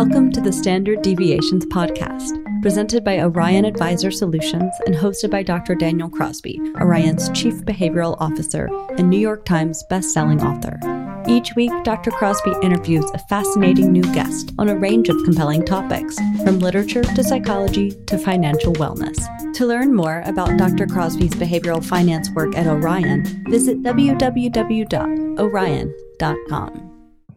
Welcome to the Standard Deviations Podcast, presented by Orion Advisor Solutions and hosted by Dr. Daniel Crosby, Orion's Chief Behavioral Officer and New York Times bestselling author. Each week, Dr. Crosby interviews a fascinating new guest on a range of compelling topics, from literature to psychology to financial wellness. To learn more about Dr. Crosby's behavioral finance work at Orion, visit www.orion.com.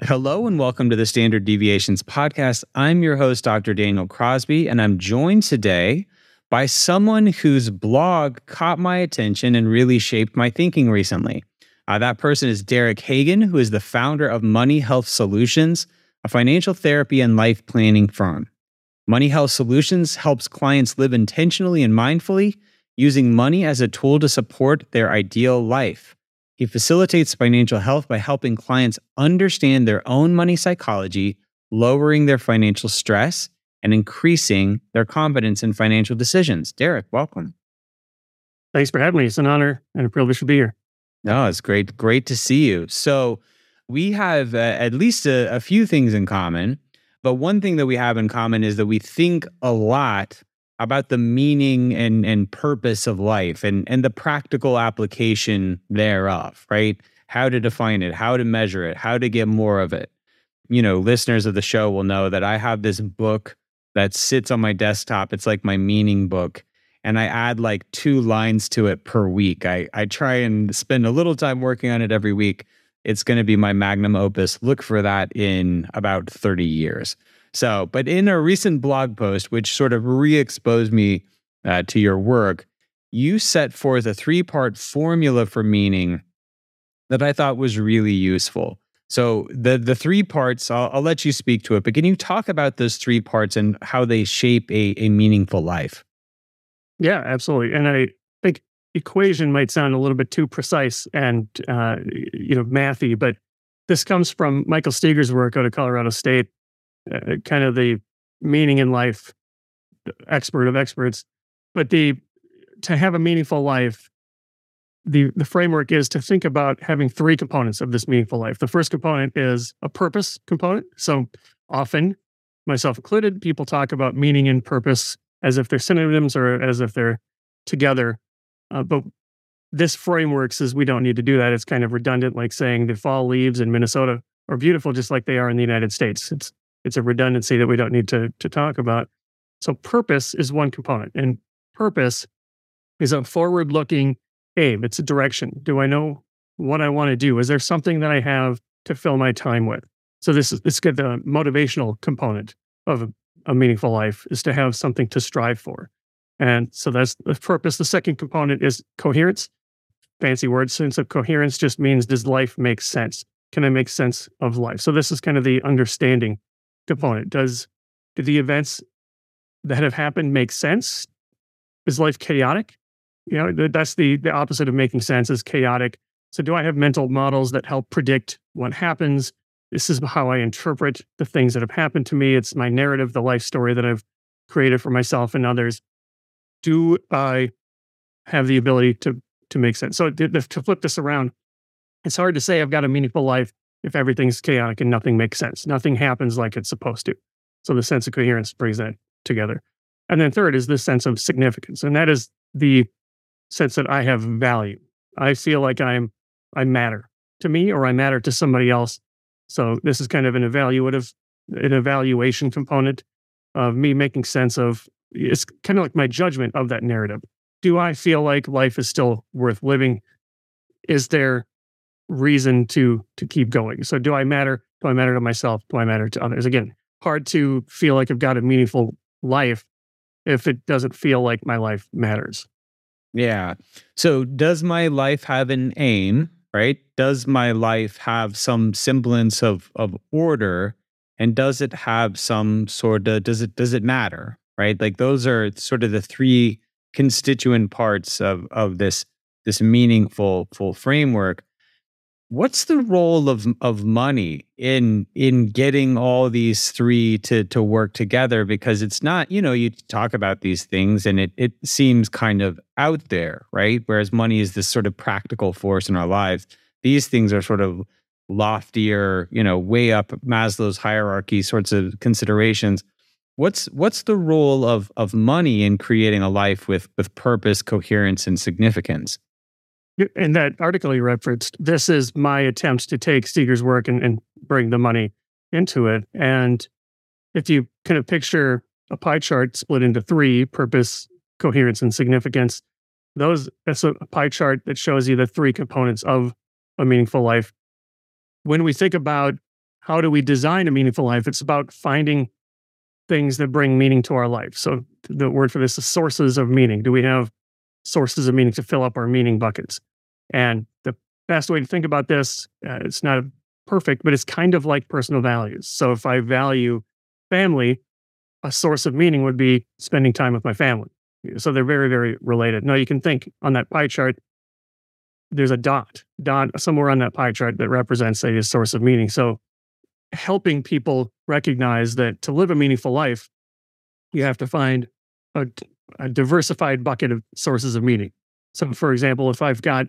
Hello and welcome to the Standard Deviations podcast. I'm your host, Dr. Daniel Crosby, and I'm joined today by someone whose blog caught my attention and really shaped my thinking recently. Uh, that person is Derek Hagan, who is the founder of Money Health Solutions, a financial therapy and life planning firm. Money Health Solutions helps clients live intentionally and mindfully, using money as a tool to support their ideal life. He facilitates financial health by helping clients understand their own money psychology, lowering their financial stress, and increasing their confidence in financial decisions. Derek, welcome. Thanks for having me. It's an honor and a privilege to be here. No, it's great. Great to see you. So, we have uh, at least a, a few things in common. But one thing that we have in common is that we think a lot about the meaning and, and purpose of life and, and the practical application thereof, right? How to define it, how to measure it, how to get more of it. You know, listeners of the show will know that I have this book that sits on my desktop. It's like my meaning book. And I add like two lines to it per week. I, I try and spend a little time working on it every week. It's going to be my magnum opus. Look for that in about 30 years. So, but in a recent blog post, which sort of re exposed me uh, to your work, you set forth a three part formula for meaning that I thought was really useful. So, the, the three parts, I'll, I'll let you speak to it, but can you talk about those three parts and how they shape a, a meaningful life? Yeah, absolutely. And I think equation might sound a little bit too precise and uh, you know mathy, but this comes from Michael Steger's work out of Colorado State uh, kind of the meaning in life expert of experts. But the to have a meaningful life, the the framework is to think about having three components of this meaningful life. The first component is a purpose component. So often, myself included, people talk about meaning and purpose as if they're synonyms or as if they're together. Uh, but this framework says we don't need to do that. It's kind of redundant, like saying the fall leaves in Minnesota are beautiful just like they are in the United States. It's it's a redundancy that we don't need to, to talk about. So, purpose is one component, and purpose is a forward looking aim, it's a direction. Do I know what I want to do? Is there something that I have to fill my time with? So, this is good. The motivational component of a, a meaningful life is to have something to strive for. And so that's the purpose. The second component is coherence. Fancy word sense of coherence just means does life make sense? Can I make sense of life? So this is kind of the understanding component. Does do the events that have happened make sense? Is life chaotic? You know, that's the the opposite of making sense is chaotic. So do I have mental models that help predict what happens? This is how I interpret the things that have happened to me. It's my narrative, the life story that I've created for myself and others. Do I have the ability to to make sense? So to, to flip this around, it's hard to say I've got a meaningful life if everything's chaotic and nothing makes sense. Nothing happens like it's supposed to. So the sense of coherence brings that together. And then third is the sense of significance. And that is the sense that I have value. I feel like I'm I matter to me or I matter to somebody else. So this is kind of an evaluative an evaluation component of me making sense of it's kind of like my judgment of that narrative. Do I feel like life is still worth living? Is there reason to to keep going. So do I matter? Do I matter to myself? Do I matter to others? Again, hard to feel like I've got a meaningful life if it doesn't feel like my life matters. Yeah. So does my life have an aim, right? Does my life have some semblance of of order and does it have some sort of does it does it matter, right? Like those are sort of the three constituent parts of of this this meaningful full framework what's the role of of money in in getting all these three to to work together because it's not you know you talk about these things and it it seems kind of out there right whereas money is this sort of practical force in our lives these things are sort of loftier, you know, way up Maslow's hierarchy sorts of considerations. What's what's the role of of money in creating a life with with purpose, coherence, and significance? In that article you referenced, this is my attempt to take Steger's work and, and bring the money into it. And if you kind of picture a pie chart split into three purpose, coherence, and significance, those that's a pie chart that shows you the three components of a meaningful life. When we think about how do we design a meaningful life, it's about finding things that bring meaning to our life. So the word for this is sources of meaning. Do we have sources of meaning to fill up our meaning buckets? And the best way to think about this, uh, it's not perfect, but it's kind of like personal values. So if I value family, a source of meaning would be spending time with my family. So they're very, very related. Now you can think on that pie chart, there's a dot, dot somewhere on that pie chart that represents a source of meaning. So helping people recognize that to live a meaningful life, you have to find a, a diversified bucket of sources of meaning. So, for example, if I've got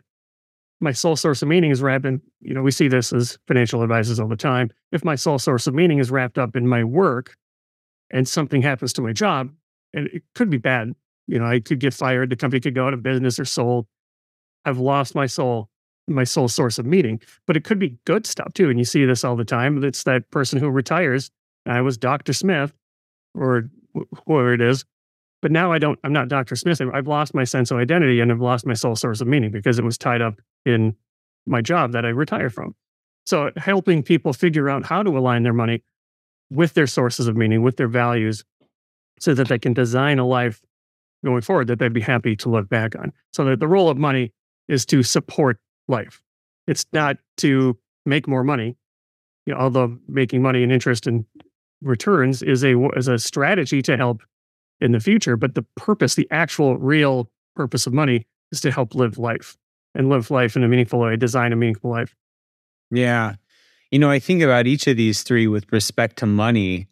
my sole source of meaning is wrapped in, you know, we see this as financial advisors all the time. If my sole source of meaning is wrapped up in my work and something happens to my job, and it could be bad, you know, I could get fired, the company could go out of business or sold. I've lost my soul, my sole source of meaning. But it could be good stuff too. And you see this all the time. It's that person who retires. I was Dr. Smith or whoever it is. But now I don't, I'm not Dr. Smith. I've lost my sense of identity and I've lost my sole source of meaning because it was tied up in my job that I retired from. So helping people figure out how to align their money with their sources of meaning, with their values, so that they can design a life going forward that they'd be happy to look back on. So that the role of money is to support life. It's not to make more money, you know, although making money and interest and returns is a is a strategy to help in the future. But the purpose, the actual real purpose of money, is to help live life and live life in a meaningful way, design a meaningful life. Yeah, you know, I think about each of these three with respect to money.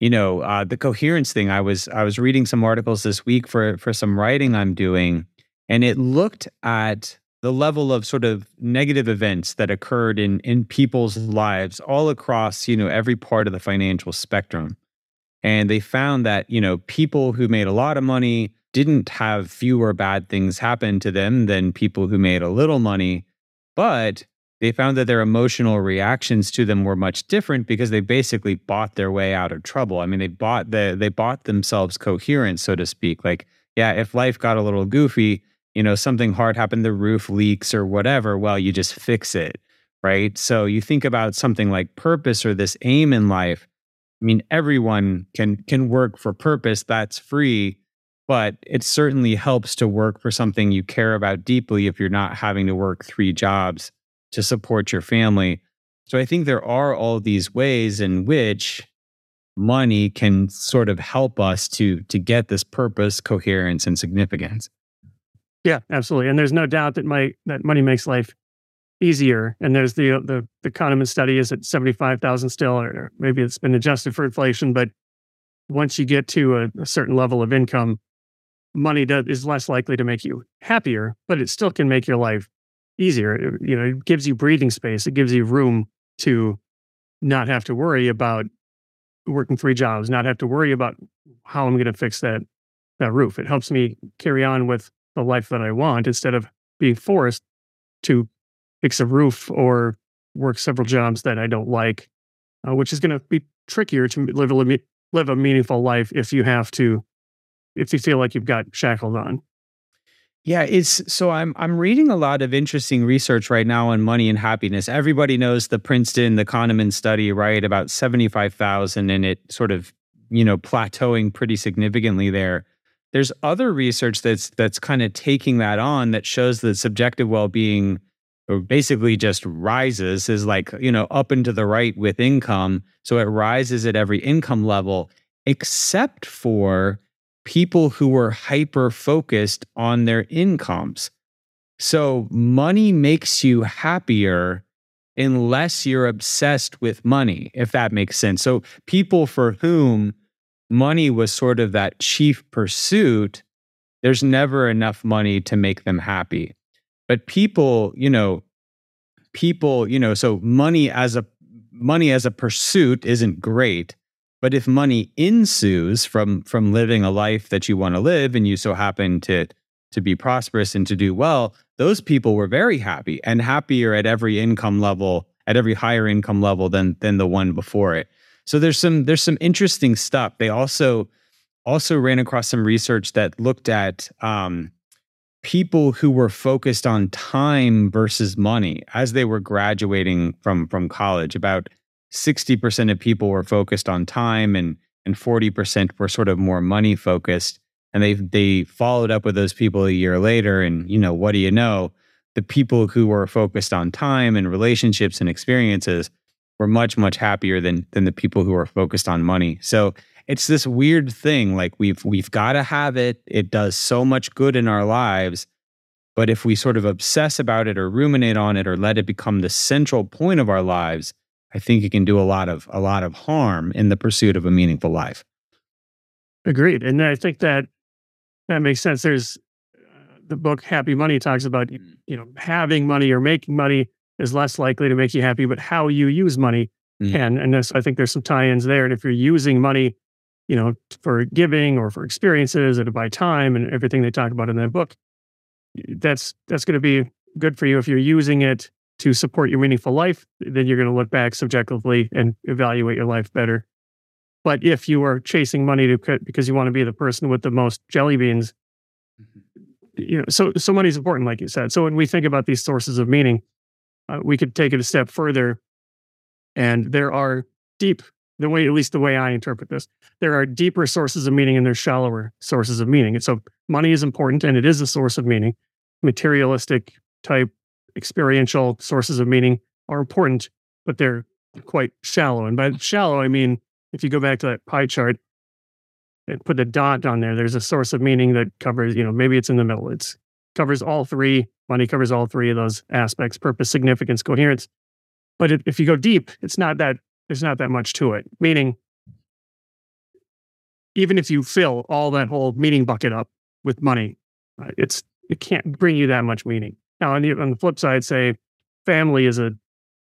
You know, uh, the coherence thing. I was I was reading some articles this week for for some writing I'm doing, and it looked at the level of sort of negative events that occurred in in people's lives all across you know every part of the financial spectrum and they found that you know people who made a lot of money didn't have fewer bad things happen to them than people who made a little money but they found that their emotional reactions to them were much different because they basically bought their way out of trouble i mean they bought the they bought themselves coherence so to speak like yeah if life got a little goofy you know, something hard happened, the roof leaks or whatever, well, you just fix it, right? So you think about something like purpose or this aim in life. I mean, everyone can can work for purpose, that's free, but it certainly helps to work for something you care about deeply if you're not having to work three jobs to support your family. So I think there are all these ways in which money can sort of help us to to get this purpose, coherence and significance. Yeah, absolutely. And there's no doubt that my that money makes life easier. And there's the the the Kahneman study is at seventy five thousand still, or maybe it's been adjusted for inflation. But once you get to a, a certain level of income, money does, is less likely to make you happier, but it still can make your life easier. It, you know, it gives you breathing space. It gives you room to not have to worry about working three jobs, not have to worry about how I'm going to fix that that roof. It helps me carry on with the life that I want instead of being forced to fix a roof or work several jobs that I don't like, uh, which is going to be trickier to live a, live a meaningful life if you have to, if you feel like you've got shackled on. Yeah, it's so I'm I'm reading a lot of interesting research right now on money and happiness. Everybody knows the Princeton, the Kahneman study, right? About 75,000 and it sort of, you know, plateauing pretty significantly there there's other research that's that's kind of taking that on that shows that subjective well-being basically just rises is like you know up and to the right with income. So it rises at every income level except for people who were hyper focused on their incomes. So money makes you happier unless you're obsessed with money if that makes sense. So people for whom money was sort of that chief pursuit, there's never enough money to make them happy. But people, you know, people, you know, so money as a money as a pursuit isn't great, but if money ensues from from living a life that you want to live and you so happen to to be prosperous and to do well, those people were very happy and happier at every income level, at every higher income level than than the one before it. So there's some there's some interesting stuff. They also also ran across some research that looked at um, people who were focused on time versus money as they were graduating from from college. About 60% of people were focused on time and and 40% were sort of more money focused and they they followed up with those people a year later and you know what do you know the people who were focused on time and relationships and experiences were much much happier than than the people who were focused on money so it's this weird thing like we've we've got to have it it does so much good in our lives but if we sort of obsess about it or ruminate on it or let it become the central point of our lives i think it can do a lot of a lot of harm in the pursuit of a meaningful life agreed and i think that that makes sense. There's uh, the book Happy Money talks about mm. you know having money or making money is less likely to make you happy, but how you use money mm. can. And this, I think there's some tie-ins there. And if you're using money, you know, for giving or for experiences or to buy time and everything they talk about in that book, that's that's going to be good for you. If you're using it to support your meaningful life, then you're going to look back subjectively and evaluate your life better. But if you are chasing money to because you want to be the person with the most jelly beans, mm-hmm. you know, so so money is important, like you said. So when we think about these sources of meaning, uh, we could take it a step further, and there are deep the way at least the way I interpret this, there are deeper sources of meaning and there's shallower sources of meaning. And so money is important and it is a source of meaning. Materialistic type experiential sources of meaning are important, but they're quite shallow. And by shallow, I mean if you go back to that pie chart and put a dot on there, there's a source of meaning that covers, you know, maybe it's in the middle. It's covers all three. Money covers all three of those aspects: purpose, significance, coherence. But if you go deep, it's not that there's not that much to it. Meaning, even if you fill all that whole meaning bucket up with money, uh, it's it can't bring you that much meaning. Now, on the on the flip side, say family is a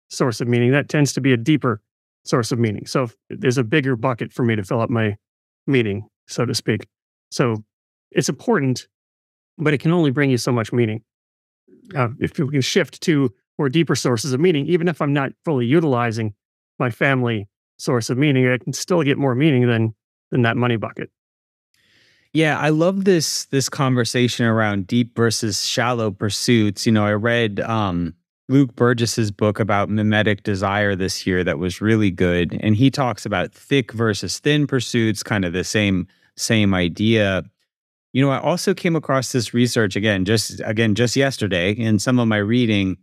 source of meaning. That tends to be a deeper source of meaning. So there's a bigger bucket for me to fill up my meaning, so to speak. So it's important, but it can only bring you so much meaning. Uh, if you can shift to more deeper sources of meaning, even if I'm not fully utilizing my family source of meaning, I can still get more meaning than than that money bucket. Yeah, I love this this conversation around deep versus shallow pursuits. You know, I read um, Luke Burgis's book about mimetic desire this year that was really good and he talks about thick versus thin pursuits kind of the same same idea you know i also came across this research again just again just yesterday in some of my reading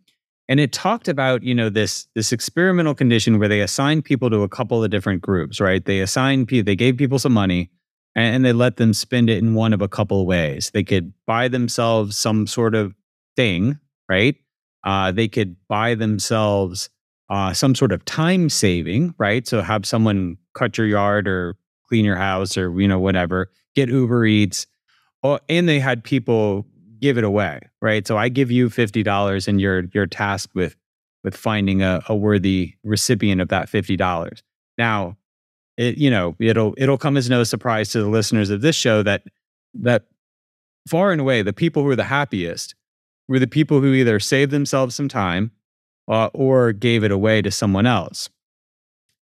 and it talked about you know this this experimental condition where they assigned people to a couple of different groups right they assigned people they gave people some money and they let them spend it in one of a couple of ways they could buy themselves some sort of thing right uh, they could buy themselves uh, some sort of time saving, right? So have someone cut your yard or clean your house or you know whatever. Get Uber Eats, oh, and they had people give it away, right? So I give you fifty dollars, and you're you're tasked with with finding a, a worthy recipient of that fifty dollars. Now, it you know it'll it'll come as no surprise to the listeners of this show that that far and away the people who are the happiest were the people who either saved themselves some time uh, or gave it away to someone else.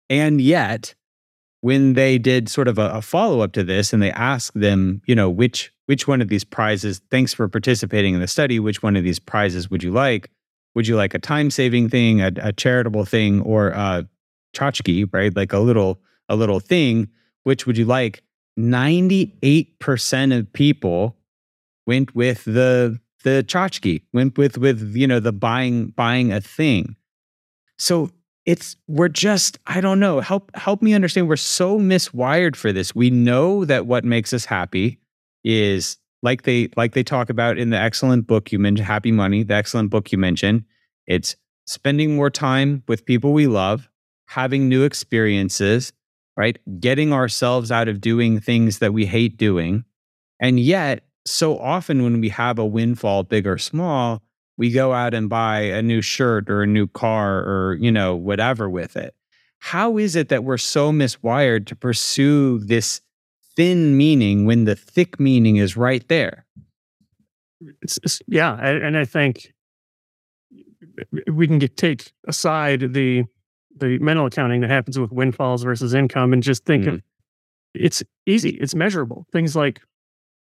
And yet, when they did sort of a, a follow up to this and they asked them, you know, which which one of these prizes, thanks for participating in the study, which one of these prizes would you like? Would you like a time saving thing, a, a, charitable thing, or a tchotchke, right? Like a little a little thing. Which would you like? Ninety eight percent of people went with the the tchotchke, went with with you know the buying buying a thing. So it's we're just I don't know. Help help me understand. We're so miswired for this. We know that what makes us happy is like they like they talk about in the excellent book you mentioned, Happy Money, the excellent book you mentioned. It's spending more time with people we love, having new experiences, right? Getting ourselves out of doing things that we hate doing. And yet so often when we have a windfall, big or small, we go out and buy a new shirt or a new car or, you know, whatever with it. How is it that we're so miswired to pursue this thin meaning when the thick meaning is right there? It's, it's, yeah. And I think we can get, take aside the the mental accounting that happens with windfalls versus income and just think mm. of it's easy, it's measurable. Things like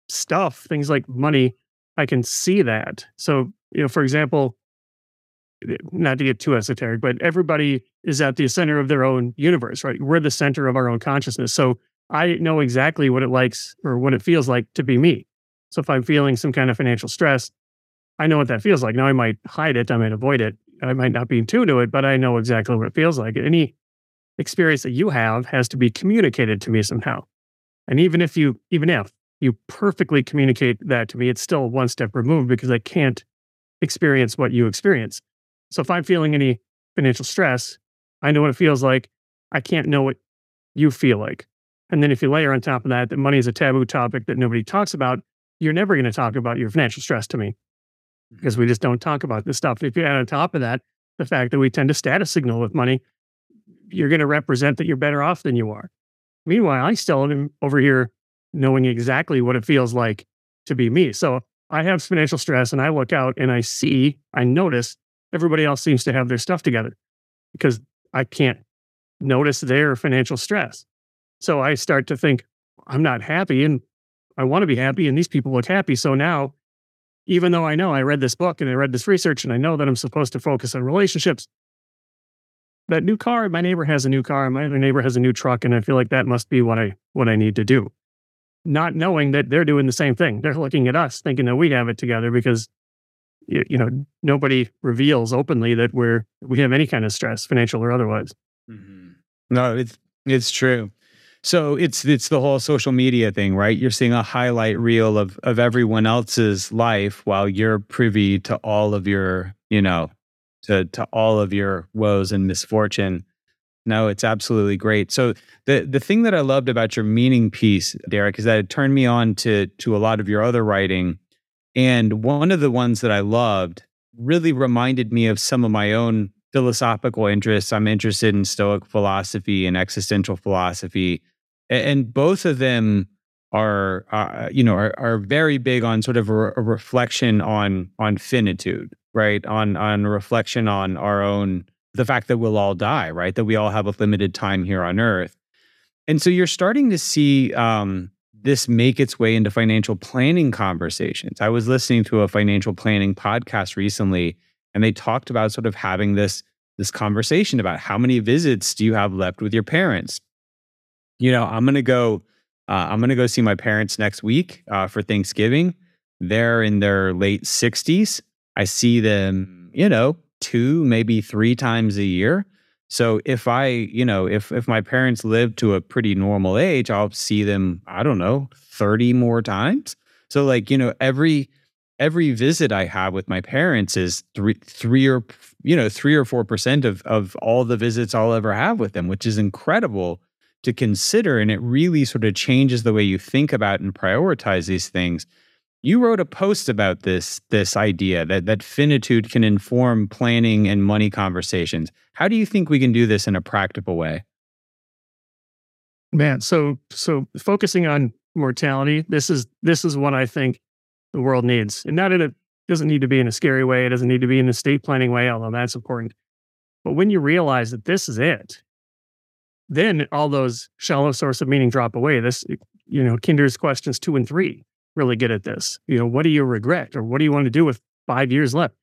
stuff, things like money, I can see that. So you know, for example, eh, not to get too esoteric, but everybody is at the center of their own universe, right? We're the center of our own consciousness. So I know exactly what it likes or what it feels like to be me. So if I'm feeling some kind of financial stress, I know what that feels like. Now I might hide it, I might avoid it, I might not be in tune to it, but I know exactly what it feels like. Any experience that you have has to be communicated to me somehow. And even if you, even if you perfectly communicate that to me, it's still one step removed because I can't experience what you experience. So if I'm feeling any financial stress, I know what it feels like. I can't know what you feel like. And then if you layer on top of that that money is a taboo topic that nobody talks about, you're never going to talk about your financial stress to me mm-hmm. because we just don't talk about this stuff. If you add on top of that the fact that we tend to status signal with money, you're going to represent that you're better off than you are. Meanwhile, I still am over here knowing exactly what it feels like to be me. So I have financial stress and I look out and I see, I notice everybody else seems to have their stuff together because I can't notice their financial stress. So I start to think, I'm not happy and I want to be happy and these people look happy. So now, even though I know I read this book and I read this research and I know that I'm supposed to focus on relationships, that new car, my neighbor has a new car, my other neighbor has a new truck, and I feel like that must be what I what I need to do not knowing that they're doing the same thing. They're looking at us thinking that we have it together because you, you know nobody reveals openly that we're we have any kind of stress, financial or otherwise. Mm-hmm. No, it's it's true. So it's it's the whole social media thing, right? You're seeing a highlight reel of of everyone else's life while you're privy to all of your, you know, to to all of your woes and misfortune. No, it's absolutely great. So the the thing that I loved about your meaning piece, Derek, is that it turned me on to to a lot of your other writing. And one of the ones that I loved really reminded me of some of my own philosophical interests. I'm interested in Stoic philosophy and existential philosophy, and both of them are, uh, you know, are, are very big on sort of a, a reflection on on finitude, right? On on reflection on our own the fact that we'll all die, right? That we all have a limited time here on earth. And so you're starting to see um, this make its way into financial planning conversations. I was listening to a financial planning podcast recently, and they talked about sort of having this this conversation about how many visits do you have left with your parents. You know, I'm gonna go. Uh, I'm gonna go see my parents next week uh, for Thanksgiving. They're in their late 60s. I see them, you know, two, maybe three times a year. So if I, you know, if if my parents live to a pretty normal age, I'll see them, I don't know, 30 more times. So like, you know, every every visit I have with my parents is three three or you know, three or four percent of of all the visits I'll ever have with them, which is incredible to consider. And it really sort of changes the way you think about and prioritize these things. You wrote a post about this this idea that that finitude can inform planning and money conversations. How do you think we can do this in a practical way? Man, so so focusing on mortality, this is this is what I think the world needs. And not in a doesn't need to be in a scary way, it doesn't need to be in estate planning way, although that's important. But when you realize that this is it, then all those shallow source of meaning drop away. This, you know, Kinder's questions two and three really good at this. You know, what do you regret or what do you want to do with five years left?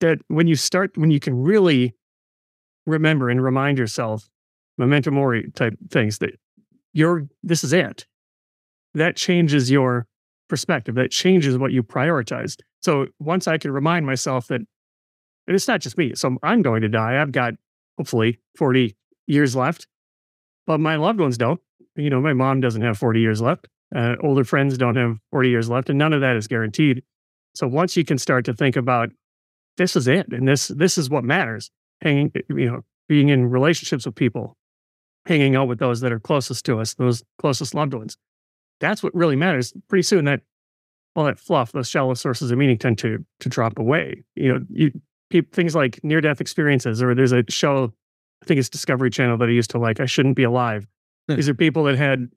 That when you start, when you can really remember and remind yourself, memento mori type things that you're, this is it. That changes your perspective. That changes what you prioritize. So once I can remind myself that, and it's not just me. So I'm going to die. I've got hopefully 40 years left, but my loved ones don't. You know, my mom doesn't have 40 years left. Uh, older friends don't have 40 years left, and none of that is guaranteed. So once you can start to think about this is it, and this this is what matters, hanging, you know, being in relationships with people, hanging out with those that are closest to us, those closest loved ones. That's what really matters. Pretty soon, that all that fluff, those shallow sources of meaning tend to to drop away. You know, you things like near death experiences, or there's a show, I think it's Discovery Channel that I used to like. I shouldn't be alive. Hmm. These are people that had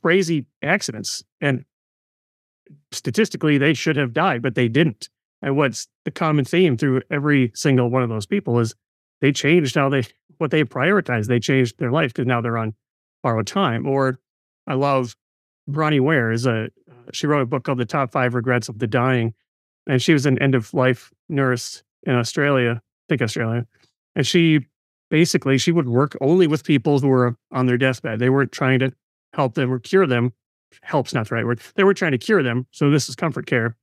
crazy accidents, and statistically, they should have died, but they didn't. And what's the common theme through every single one of those people is they changed how they what they prioritized. They changed their life because now they're on borrowed time. Or I love Bronnie Ware is a she wrote a book called The Top Five Regrets of the Dying, and she was an end of life nurse in Australia, I think Australia, and she basically she would work only with people who were on their deathbed. They weren't trying to help them or cure them. Help's not the right word. They were trying to cure them. So this is comfort care.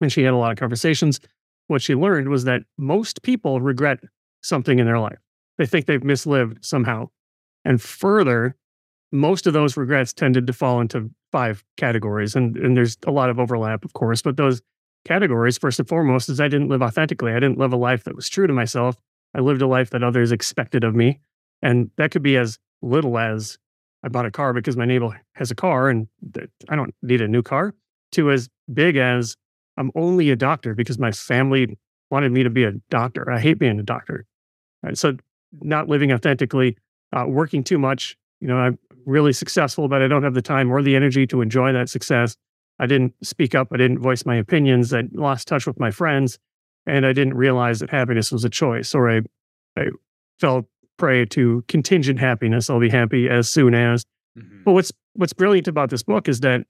And she had a lot of conversations. What she learned was that most people regret something in their life. They think they've mislived somehow. And further, most of those regrets tended to fall into five categories. And, and there's a lot of overlap, of course, but those categories, first and foremost, is I didn't live authentically. I didn't live a life that was true to myself. I lived a life that others expected of me. And that could be as little as I bought a car because my neighbor has a car and I don't need a new car, to as big as I'm only a doctor because my family wanted me to be a doctor. I hate being a doctor. Right? So, not living authentically, uh, working too much, you know, I'm really successful, but I don't have the time or the energy to enjoy that success. I didn't speak up. I didn't voice my opinions. I lost touch with my friends, and I didn't realize that happiness was a choice. Or I, I fell prey to contingent happiness. I'll be happy as soon as. Mm-hmm. But what's what's brilliant about this book is that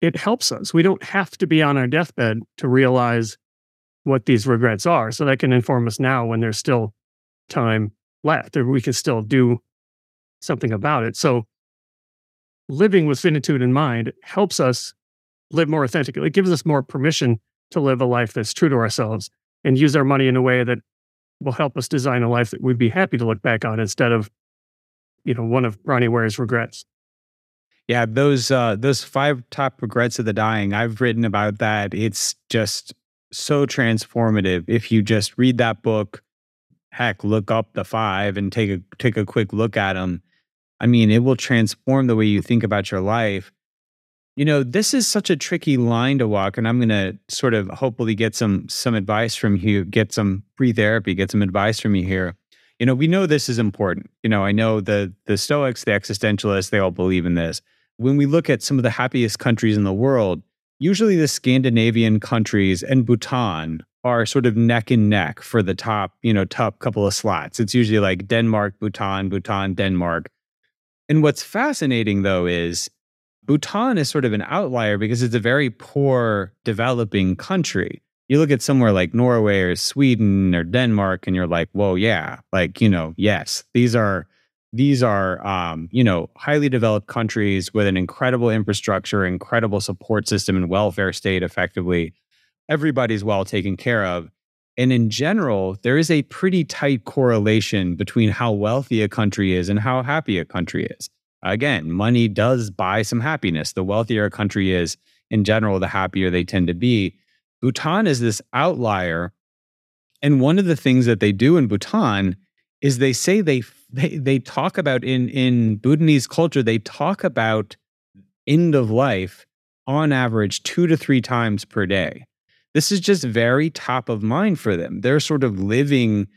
it helps us. We don't have to be on our deathbed to realize what these regrets are. So that can inform us now when there's still time left, or we can still do something about it. So living with finitude in mind helps us live more authentically. It gives us more permission to live a life that's true to ourselves and use our money in a way that will help us design a life that we'd be happy to look back on instead of, you know, one of Bronnie Ware's regrets. Yeah, those uh, those five top regrets of the dying. I've written about that. It's just so transformative. If you just read that book, heck, look up the five and take a take a quick look at them I mean, it will transform the way you think about your life. You know, this is such a tricky line to walk, and I'm going to sort of hopefully get some some advice from you, get some free therapy, get some advice from you here. You know, we know this is important. You know, I know the the Stoics, the existentialists, they all believe in this. When we look at some of the happiest countries in the world, usually the Scandinavian countries and Bhutan are sort of neck and neck for the top, you know, top couple of slots. It's usually like Denmark, Bhutan, Bhutan, Denmark. And what's fascinating though is Bhutan is sort of an outlier because it's a very poor developing country. You look at somewhere like Norway or Sweden or Denmark and you're like, whoa, yeah, like, you know, yes, these are these are um, you know, highly developed countries with an incredible infrastructure, incredible support system and welfare state effectively. Everybody's well taken care of. And in general, there is a pretty tight correlation between how wealthy a country is and how happy a country is. Again, money does buy some happiness. The wealthier a country is, in general, the happier they tend to be. Bhutan is this outlier. And one of the things that they do in Bhutan is they say they they, they talk about in in Bhutanese culture, they talk about end of life on average two to three times per day this is just very top of mind for them. They're sort of living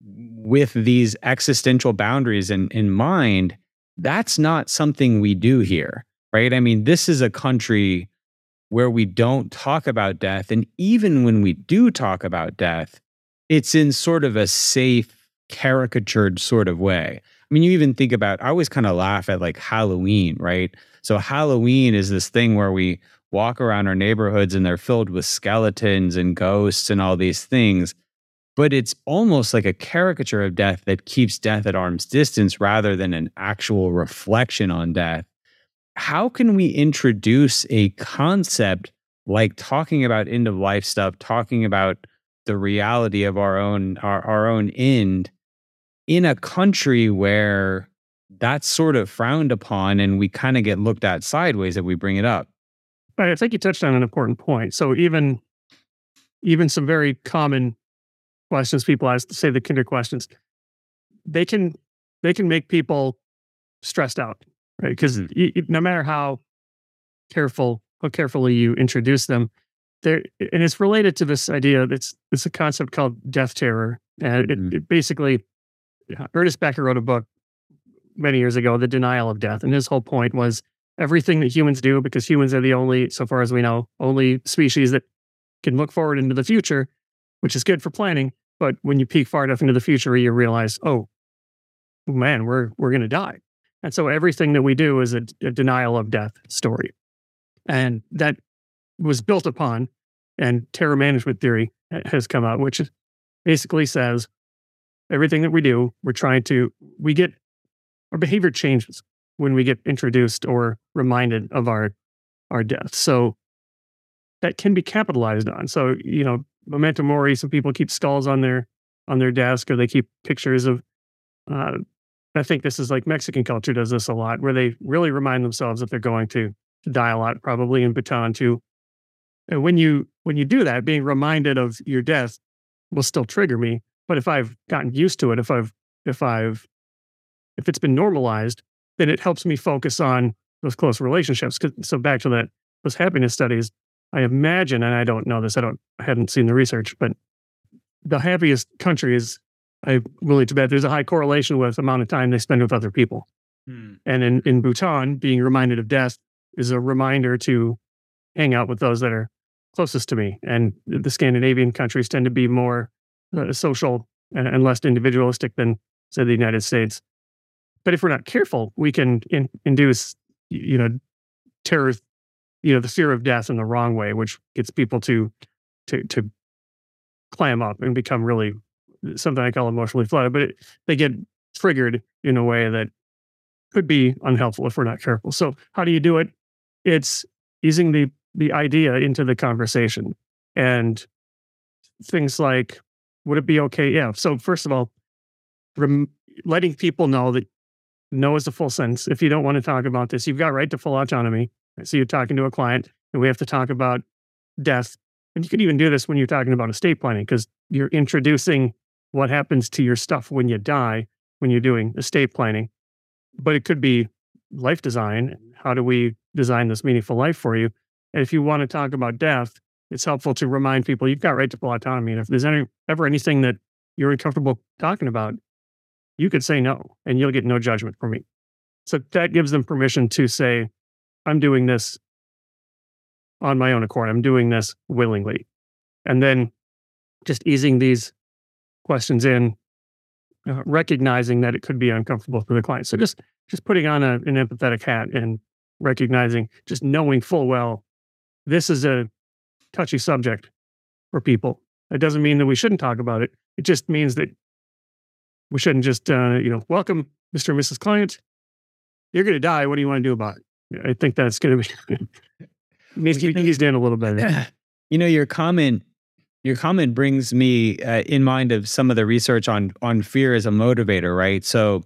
with these existential boundaries in, in mind. That's not something we do here, right? I mean, this is a country where we don't talk about death. And even when we do talk about death, it's in sort of a safe, caricatured sort of way. I mean, you even think about, I always kind of laugh at like Halloween, right? So Halloween is this thing where we walk around our neighborhoods and they're filled with skeletons and ghosts and all these things. But it's almost like a caricature of death that keeps death at arm's distance rather than an actual reflection on death. How can we introduce a concept like talking about end of life stuff, talking about the reality of our own our, our own end in a country where that's sort of frowned upon and we kind of get looked at sideways if we bring it up? But I think you touched on an important point. So even even some very common questions people ask, say the Kinder questions, they can they can make people stressed out, right? Because mm-hmm. no matter how careful how carefully you introduce them. There, and it's related to this idea. It's it's a concept called death terror, and it, mm. it basically Ernest Becker wrote a book many years ago, The Denial of Death, and his whole point was everything that humans do, because humans are the only, so far as we know, only species that can look forward into the future, which is good for planning. But when you peek far enough into the future, you realize, oh, man, we're we're going to die. And so everything that we do is a, a denial of death story. And that was built upon, and terror management theory has come out, which basically says everything that we do, we're trying to, we get, our behavior changes when we get introduced or reminded of our, our death. So that can be capitalized on. So, you know, memento mori, some people keep skulls on their, on their desk or they keep pictures of, uh, I think this is like Mexican culture does this a lot, where they really remind themselves that they're going to die a lot, probably in Bhutan too. And when you when you do that, being reminded of your death will still trigger me. But if I've gotten used to it, if I've if I've if it's been normalized, then it helps me focus on those close relationships. So back to that those happiness studies, I imagine, and I don't know this, I don't I hadn't seen the research, but the happiest country is I'm willing to bet there's a high correlation with amount of time they spend with other people. Hmm. And in, in Bhutan, being reminded of death is a reminder to hang out with those that are closest to me. And the Scandinavian countries tend to be more uh, social and, and, less individualistic than, say, the United States. But if we're not careful, we can in, induce, you know, terror, you know, the fear of death in the wrong way, which gets people to to to clam up and become really something I call emotionally flooded, but it, they get triggered in a way that could be unhelpful if we're not careful. So, how do you do it? It's easing the the idea into the conversation and things like, would it be okay? Yeah. So, first of all, rem- letting people know that no is the full sentence. If you don't want to talk about this, you've got right to full autonomy. So, you're talking to a client and we have to talk about death. And you could even do this when you're talking about estate planning because you're introducing what happens to your stuff when you die when you're doing estate planning. But it could be life design. How do we design this meaningful life for you? And if you want to talk about death, it's helpful to remind people you've got right to full autonomy. And if there's any ever anything that you're uncomfortable talking about, you could say no and you'll get no judgment from me. So that gives them permission to say, I'm doing this on my own accord. I'm doing this willingly. And then just easing these questions in, uh, recognizing that it could be uncomfortable for the client. So just just putting on a, an empathetic hat and recognizing, just knowing full well, this is a touchy subject for people. It doesn't mean that we shouldn't talk about it. It just means that we shouldn't just, uh, you know, welcome Mr. and Mrs. Client. You're going to die. What do you want to do about it? I think that's going to be needs to be eased in a little bit. You know, your comment your comment brings me uh, in mind of some of the research on on fear as a motivator, right? So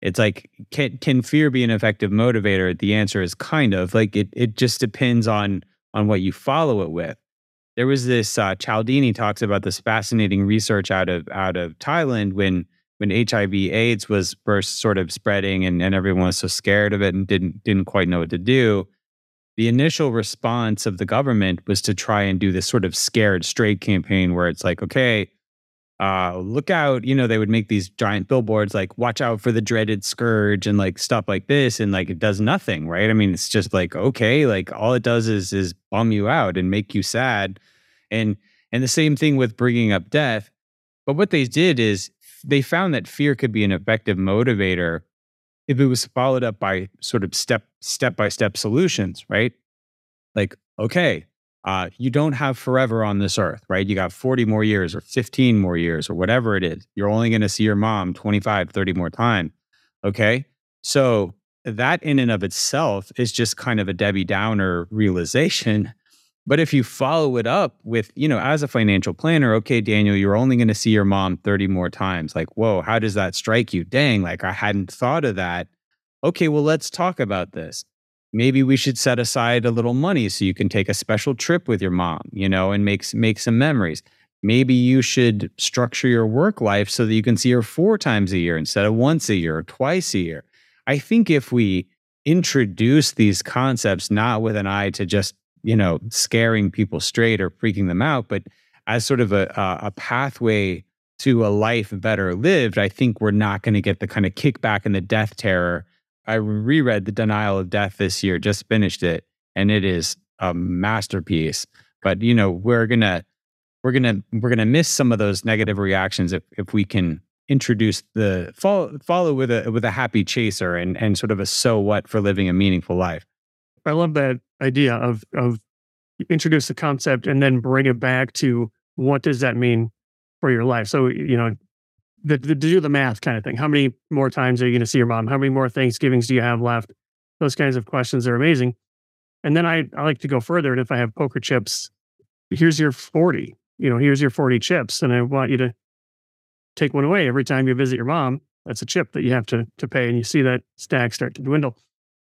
it's like can can fear be an effective motivator? The answer is kind of like it. It just depends on on what you follow it with. There was this uh, Cialdini talks about this fascinating research out of out of Thailand when when HIV/AIDS was first sort of spreading and, and everyone was so scared of it and didn't didn't quite know what to do the initial response of the government was to try and do this sort of scared straight campaign where it's like, okay, uh, look out, you know, they would make these giant billboards like, watch out for the dreaded scourge and like stuff like this. And like, it does nothing, right? I mean, it's just like, okay, like all it does is, is bum you out and make you sad. And, and the same thing with bringing up death. But what they did is they found that fear could be an effective motivator if it was followed up by sort of step step by step solutions, right? Like, okay, uh, you don't have forever on this earth, right? You got 40 more years or 15 more years or whatever it is. You're only going to see your mom 25, 30 more times. Okay. So that in and of itself is just kind of a Debbie Downer realization but if you follow it up with, you know, as a financial planner, okay, Daniel, you're only going to see your mom 30 more times. Like, whoa, how does that strike you? Dang, like I hadn't thought of that. Okay, well, let's talk about this. Maybe we should set aside a little money so you can take a special trip with your mom, you know, and make, make some memories. Maybe you should structure your work life so that you can see her four times a year instead of once a year or twice a year. I think if we introduce these concepts not with an eye to just you know, scaring people straight or freaking them out, but as sort of a, a pathway to a life better lived, I think we're not going to get the kind of kickback and the death terror. I reread The Denial of Death this year, just finished it, and it is a masterpiece. But you know, we're gonna we're gonna we're gonna miss some of those negative reactions if if we can introduce the follow follow with a with a happy chaser and and sort of a so what for living a meaningful life. I love that idea of of introduce the concept and then bring it back to what does that mean for your life. So you know, the, the do the math kind of thing. How many more times are you going to see your mom? How many more Thanksgivings do you have left? Those kinds of questions are amazing. And then I, I like to go further. And if I have poker chips, here's your 40. You know, here's your 40 chips. And I want you to take one away every time you visit your mom. That's a chip that you have to, to pay. And you see that stack start to dwindle.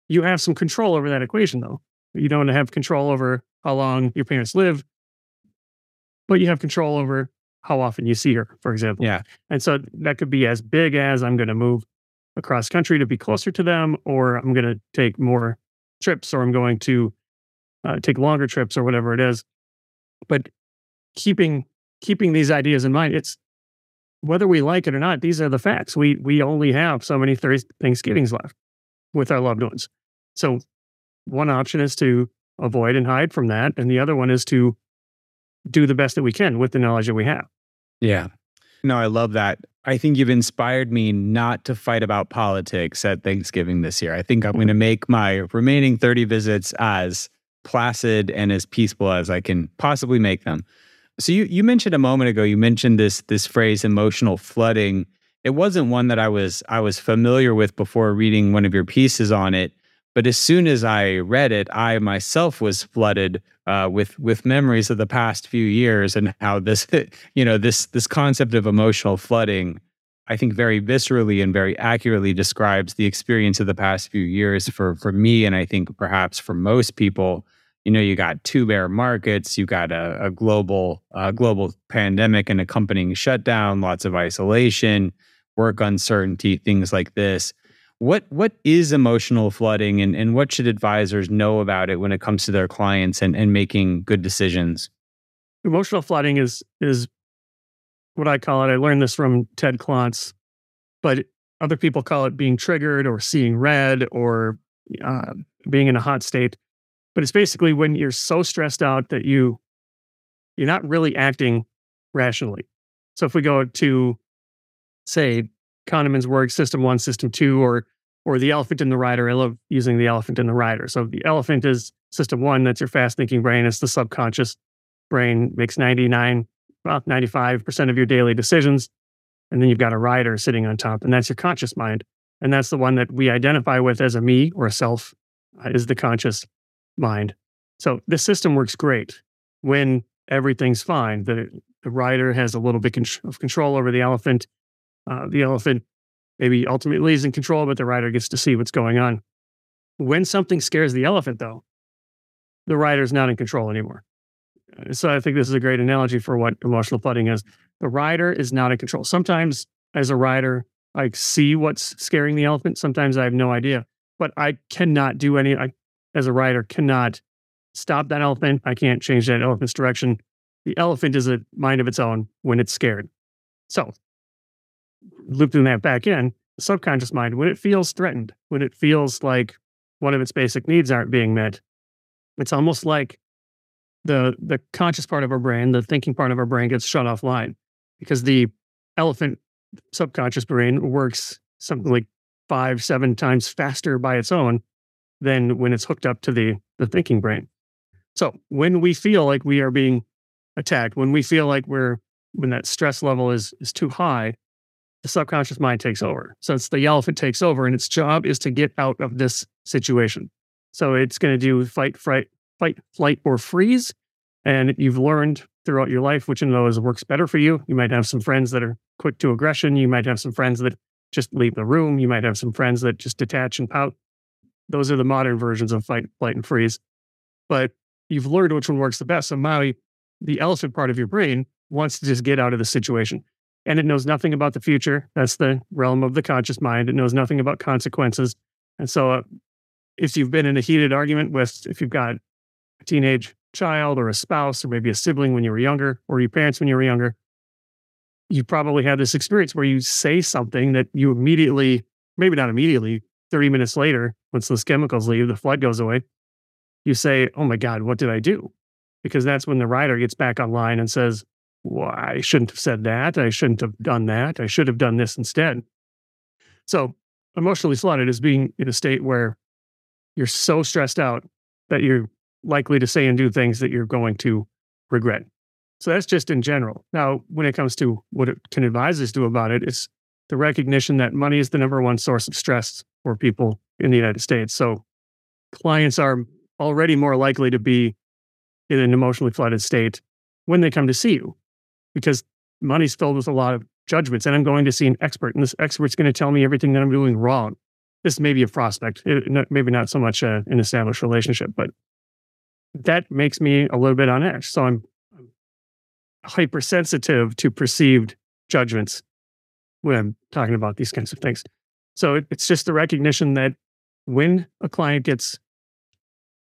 You have some control over that equation, though. You don't have control over how long your parents live, but you have control over how often you see her, for example. Yeah. And so that could be as big as I'm going to move across country to be closer to them, or I'm going to take more trips, or I'm going to uh, take longer trips, or whatever it is. But keeping keeping these ideas in mind, it's whether we like it or not. These are the facts. We we only have so many Thanksgivings left with our loved ones. So one option is to avoid and hide from that, and the other one is to do the best that we can with the knowledge that we have. Yeah. No, I love that. I think you've inspired me not to fight about politics at Thanksgiving this year. I think I'm going to make my remaining 30 visits as placid and as peaceful as I can possibly make them. So you you mentioned a moment ago you mentioned this this phrase emotional flooding. It wasn't one that I was I was familiar with before reading one of your pieces on it, but as soon as I read it, I myself was flooded uh, with with memories of the past few years and how this you know this this concept of emotional flooding I think very viscerally and very accurately describes the experience of the past few years for for me and I think perhaps for most people. You know you got two bear markets you got a, a global uh, global pandemic and accompanying shutdown lots of isolation work uncertainty things like this what what is emotional flooding and, and what should advisors know about it when it comes to their clients and, and making good decisions? Emotional flooding is is what I call it. I learned this from Ted Klontz, but other people call it being triggered or seeing red or uh, being in a hot state. But it's basically when you're so stressed out that you you're not really acting rationally. So if we go to say Kahneman's work, System One, System Two, or or the elephant in the rider. I love using the elephant in the rider. So the elephant is System One. That's your fast thinking brain. It's the subconscious brain makes 99, well, 95% of your daily decisions. And then you've got a rider sitting on top, and that's your conscious mind. And that's the one that we identify with as a me or a self, uh, is the conscious mind. So this system works great when everything's fine. The, the rider has a little bit of control over the elephant uh, the elephant maybe ultimately is in control, but the rider gets to see what's going on. When something scares the elephant, though, the rider's not in control anymore. Uh, so I think this is a great analogy for what emotional flooding is. The rider is not in control. Sometimes, as a rider, I see what's scaring the elephant. Sometimes I have no idea, but I cannot do any. I, as a rider, cannot stop that elephant. I can't change that elephant's direction. The elephant is a mind of its own when it's scared. So looping that back in, the subconscious mind, when it feels threatened, when it feels like one of its basic needs aren't being met, it's almost like the the conscious part of our brain, the thinking part of our brain gets shut offline because the elephant subconscious brain works something like five, seven times faster by its own than when it's hooked up to the the thinking brain. So when we feel like we are being attacked, when we feel like we're when that stress level is is too high, the subconscious mind takes over. So it's the elephant takes over, and its job is to get out of this situation. So it's going to do fight, fright, fight, flight, or freeze. And you've learned throughout your life which of those works better for you. You might have some friends that are quick to aggression. You might have some friends that just leave the room. You might have some friends that just detach and pout. Those are the modern versions of fight, flight, and freeze. But you've learned which one works the best. So Maui, the elephant part of your brain, wants to just get out of the situation and it knows nothing about the future. That's the realm of the conscious mind. It knows nothing about consequences. And so, uh, if you've been in a heated argument with, if you've got a teenage child or a spouse or maybe a sibling when you were younger or your parents when you were younger, you probably had this experience where you say something that you immediately, maybe not immediately, 30 minutes later, once those chemicals leave, the flood goes away, you say, Oh my God, what did I do? Because that's when the rider gets back online and says, well, I shouldn't have said that. I shouldn't have done that. I should have done this instead. So, emotionally flooded is being in a state where you're so stressed out that you're likely to say and do things that you're going to regret. So that's just in general. Now, when it comes to what it can advisors do about it, it's the recognition that money is the number one source of stress for people in the United States. So clients are already more likely to be in an emotionally flooded state when they come to see you because money's filled with a lot of judgments and I'm going to see an expert and this expert's going to tell me everything that I'm doing wrong. This may be a prospect, eh, it, maybe not so much a, an established relationship, but that makes me a little bit on edge. So I'm hypersensitive to perceived judgments when I'm talking about these kinds of things. So it, it's just the recognition that when a client gets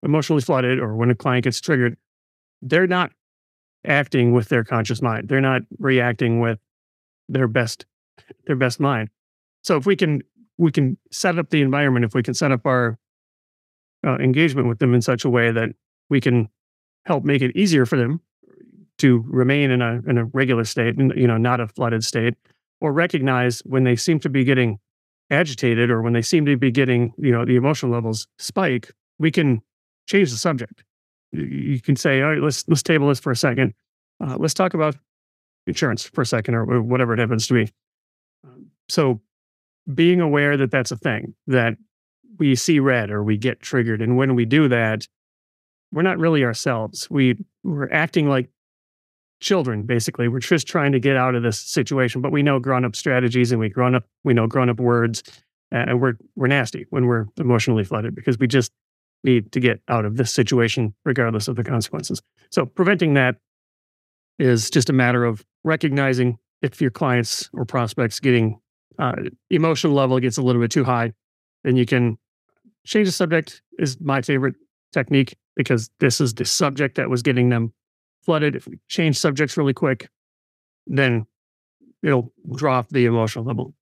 emotionally flooded or when a client gets triggered, they're not acting with their conscious mind. They're not reacting with their best their best mind. So if we can we can set up the environment, if we can set up our uh, engagement with them in such a way that we can help make it easier for them to remain in a in a regular state, you know, not a flooded state, or recognize when they seem to be getting agitated or when they seem to be getting, you know, the emotional levels spike, we can change the subject. You can say, all right, let's let's table this for a second. Uh, let's talk about insurance for a second, or whatever it happens to be. Um, so, being aware that that's a thing that we see red or we get triggered, and when we do that, we're not really ourselves. We we're acting like children basically we're just trying to get out of this situation but we know grown-up strategies and we grown up we know grown-up words and we're we're nasty when we're emotionally flooded because we just need to get out of this situation regardless of the consequences so preventing that is just a matter of recognizing if your clients or prospects getting uh, emotional level gets a little bit too high then you can change the subject is my favorite technique because this is the subject that was getting them flooded, if we change subjects really quick, then it'll drop the emotional level.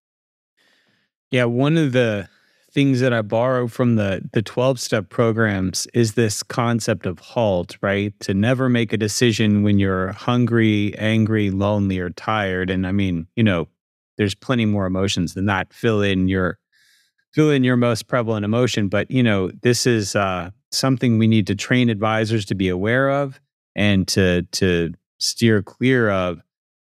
Yeah, one of the things that I borrow from the the 12 step programs is this concept of halt, right? To never make a decision when you're hungry, angry, lonely, or tired. And I mean, you know, there's plenty more emotions than that. Fill in your fill in your most prevalent emotion. But you know, this is uh, something we need to train advisors to be aware of and to to steer clear of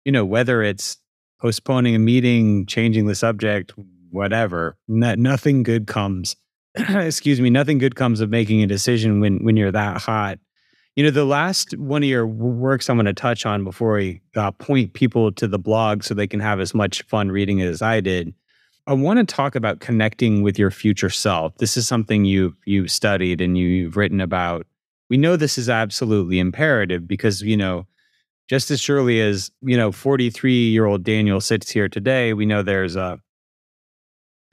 you know whether it's postponing a meeting changing the subject whatever no, nothing good comes excuse me nothing good comes of making a decision when when you're that hot. You know the last one of your works i'm going to touch on before we uh, point people to the blog so they can have as much fun reading it as i did i want to talk about connecting with your future self. This is something you've you've studied and you've written about. We know this is absolutely imperative because, you know, just as surely as, you know, 43 year old Daniel sits here today, we know there's a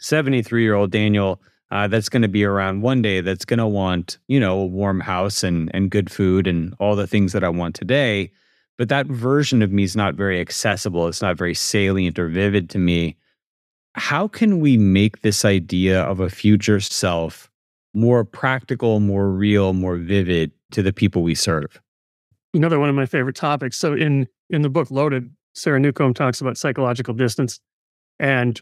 73 year old Daniel uh, that's going to be around one day that's going to want, you know, a warm house and, and good food and all the things that I want today. But that version of me is not very accessible. It's not very salient or vivid to me. How can we make this idea of a future self more practical, more real, more vivid to the people we serve. Another one of my favorite topics. So in in the book Loaded, Sarah Newcomb talks about psychological distance and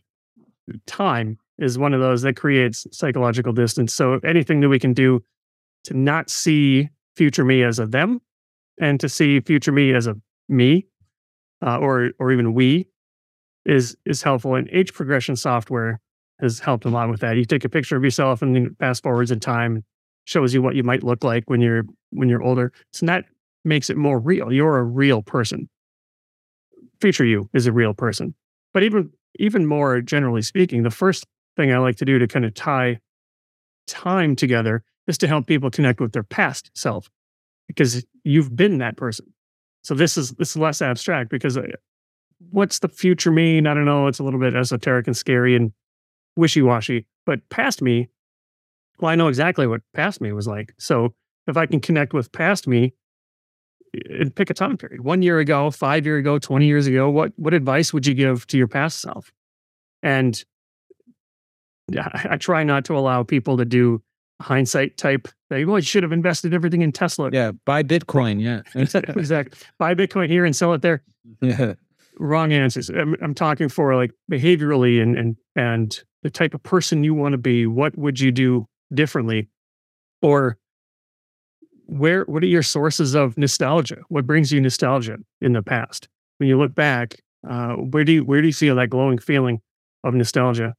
time is one of those that creates psychological distance. So anything that we can do to not see future me as a them and to see future me as a me uh, or or even we is is helpful. And age progression software has helped a lot with that. You take a picture of yourself and then fast forwards in time, shows you what you might look like when you're when you're older. So that makes it more real. You're a real person. Future you is a real person. But even even more generally speaking, the first thing I like to do to kind of tie time together is to help people connect with their past self because you've been that person. So this is this is less abstract because uh, what's the future mean? I don't know. It's a little bit esoteric and scary and wishy washy. But past me, well, I know exactly what past me was like. So if I can connect with past me and pick a time period, one year ago, five year ago, 20 years ago, what, what advice would you give to your past self? And I, I try not to allow people to do hindsight type thing. Well, I should have invested everything in Tesla. Yeah, buy Bitcoin. Yeah, exactly. Buy Bitcoin here and sell it there. Yeah, wrong answers. I'm, I'm talking for like behaviorally and and and the type of person you want to be. What would you do differently, or where? What are your sources of nostalgia? What brings you nostalgia in the past? When you look back, uh, where do you where do you feel that glowing feeling of nostalgia?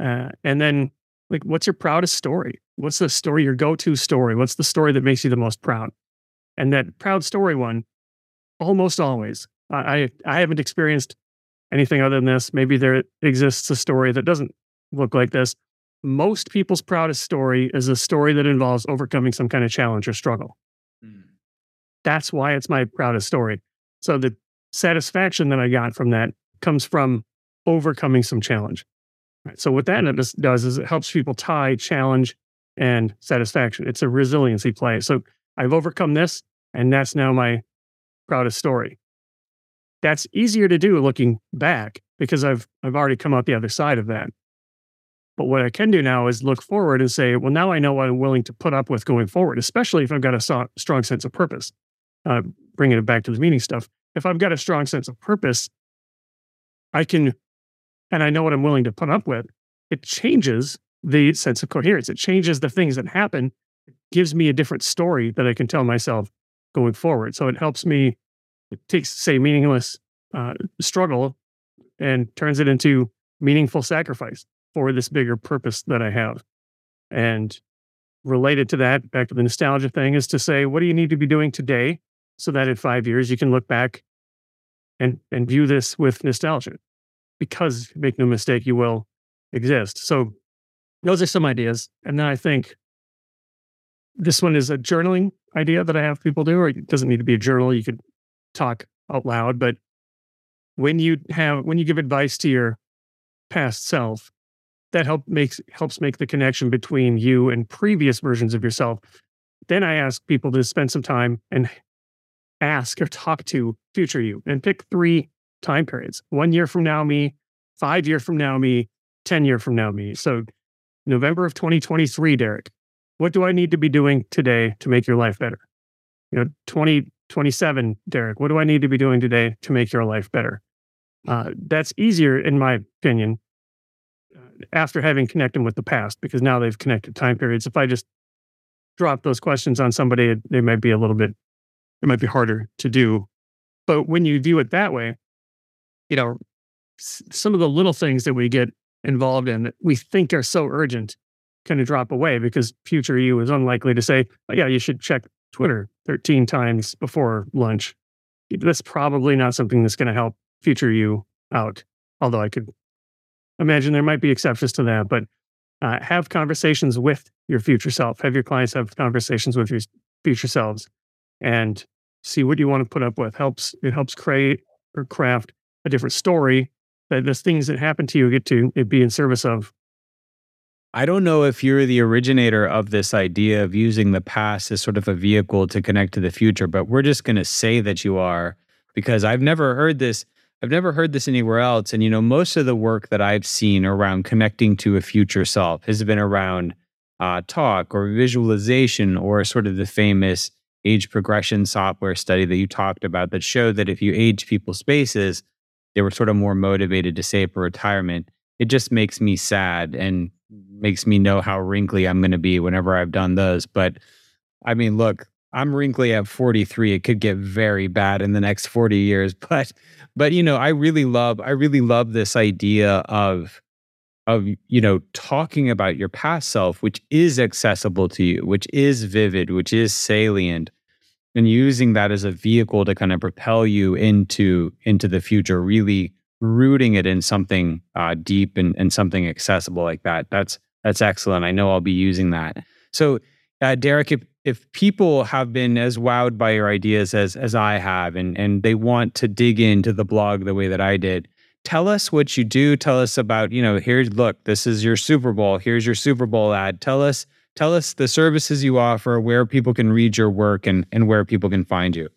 Uh, and then like what's your proudest story what's the story your go-to story what's the story that makes you the most proud and that proud story one almost always i i haven't experienced anything other than this maybe there exists a story that doesn't look like this most people's proudest story is a story that involves overcoming some kind of challenge or struggle mm. that's why it's my proudest story so the satisfaction that i got from that comes from overcoming some challenge Right. So what that does is it helps people tie challenge and satisfaction. It's a resiliency play. So I've overcome this, and that's now my proudest story. That's easier to do looking back because I've I've already come out the other side of that. But what I can do now is look forward and say, well, now I know what I'm willing to put up with going forward, especially if I've got a so- strong sense of purpose. Uh, bringing it back to the meaning stuff. If I've got a strong sense of purpose, I can and I know what I'm willing to put up with, it changes the sense of coherence. It changes the things that happen. It gives me a different story that I can tell myself going forward. So it helps me, it takes, say, meaningless uh, struggle and turns it into meaningful sacrifice for this bigger purpose that I have. And related to that, back to the nostalgia thing, is to say, what do you need to be doing today so that in five years you can look back and, and view this with nostalgia? because make no mistake, you will exist. So those are some ideas. And then I think this one is a journaling idea that I have people do, or it doesn't need to be a journal. You could talk out loud, but when you have when you give advice to your past self, that help makes helps make the connection between you and previous versions of yourself. Then I ask people to spend some time and ask or talk to future you and pick three time periods. One year from now, me, five year from now, me, 10 year from now, me. So November of 2023, Derek, what do I need to be doing today to make your life better? You know, 2027, Derek, what do I need to be doing today to make your life better? Uh, that's easier, in my opinion, after having connected with the past, because now they've connected time periods. If I just drop those questions on somebody, they might be a little bit, it might be harder to do. But when you view it that way, you know, some of the little things that we get involved in that we think are so urgent kind of drop away because future you is unlikely to say, oh, yeah, you should check Twitter 13 times before lunch. That's probably not something that's going to help future you out. Although I could imagine there might be exceptions to that, but uh, have conversations with your future self. Have your clients have conversations with your future selves and see what you want to put up with. Helps it helps create or craft a different story that the things that happen to you get to be in service of. I don't know if you're the originator of this idea of using the past as sort of a vehicle to connect to the future, but we're just going to say that you are because I've never heard this. I've never heard this anywhere else. And, you know, most of the work that I've seen around connecting to a future self has been around uh, talk or visualization or sort of the famous age progression software study that you talked about that showed that if you age people's spaces, they were sort of more motivated to save for retirement. It just makes me sad and makes me know how wrinkly I'm going to be whenever I've done those. But I mean, look, I'm wrinkly at 43. It could get very bad in the next 40 years. But, but you know, I really love, I really love this idea of, of you know talking about your past self which is accessible to you which is vivid which is salient and using that as a vehicle to kind of propel you into into the future really rooting it in something uh, deep and, and something accessible like that that's that's excellent i know i'll be using that so uh, derek if if people have been as wowed by your ideas as as i have and and they want to dig into the blog the way that i did tell us what you do. Tell us about you know here's look this is your super bowl. Here's your super bowl ad. Tell us tell us the services you offer, where people can read your work, and, and where people can find you.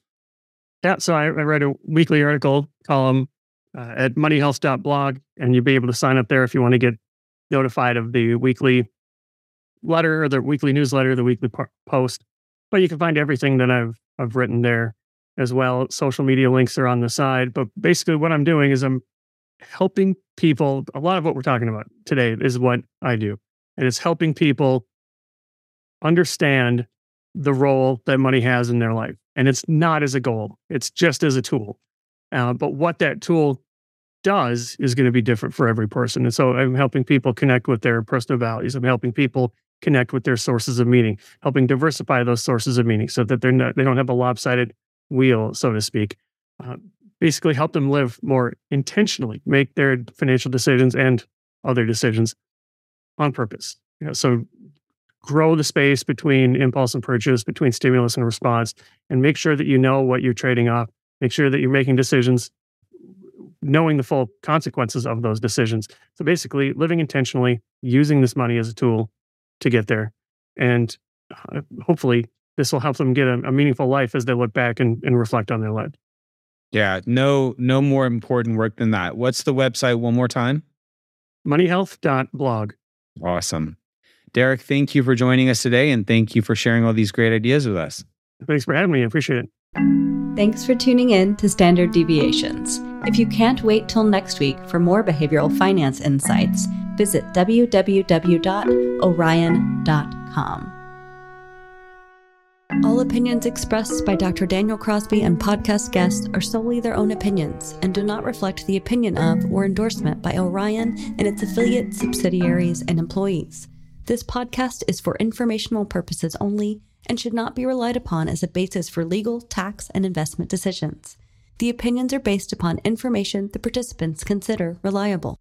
Yeah, so I, I write a weekly article column uh, at moneyhealth.blog, and you'll be able to sign up there if you want to get notified of the weekly letter or the weekly newsletter, the weekly post. But you can find everything that I've I've written there as well. Social media links are on the side. But basically, what I'm doing is I'm helping people. A lot of what we're talking about today is what I do, and it's helping people understand the role that money has in their life. And it's not as a goal; it's just as a tool. Uh, but what that tool does is going to be different for every person. And so I'm helping people connect with their personal values. I'm helping people connect with their sources of meaning, helping diversify those sources of meaning so that they're not, they don't have a lopsided wheel, so to speak. Uh, basically, help them live more intentionally, make their financial decisions and other decisions on purpose. You know, so grow the space between impulse and purchase, between stimulus and response, and make sure that you know what you're trading off. Make sure that you're making decisions knowing the full consequences of those decisions. So basically, living intentionally, using this money as a tool to get there. And uh, hopefully, this will help them get a, a, meaningful life as they look back and, and reflect on their life. Yeah, no, no more important work than that. What's the website one more time? Moneyhealth.blog. Awesome. Derek, thank you for joining us today and thank you for sharing all these great ideas with us. Thanks for having me. I appreciate it. Thanks for tuning in to Standard Deviations. If you can't wait till next week for more behavioral finance insights, visit www.orion.com. All opinions expressed by Dr. Daniel Crosby and podcast guests are solely their own opinions and do not reflect the opinion of or endorsement by Orion and its affiliates, subsidiaries, and employees. This podcast is for informational purposes only and should not be relied upon as a basis for legal, tax, and investment decisions. The opinions are based upon information the participants consider reliable.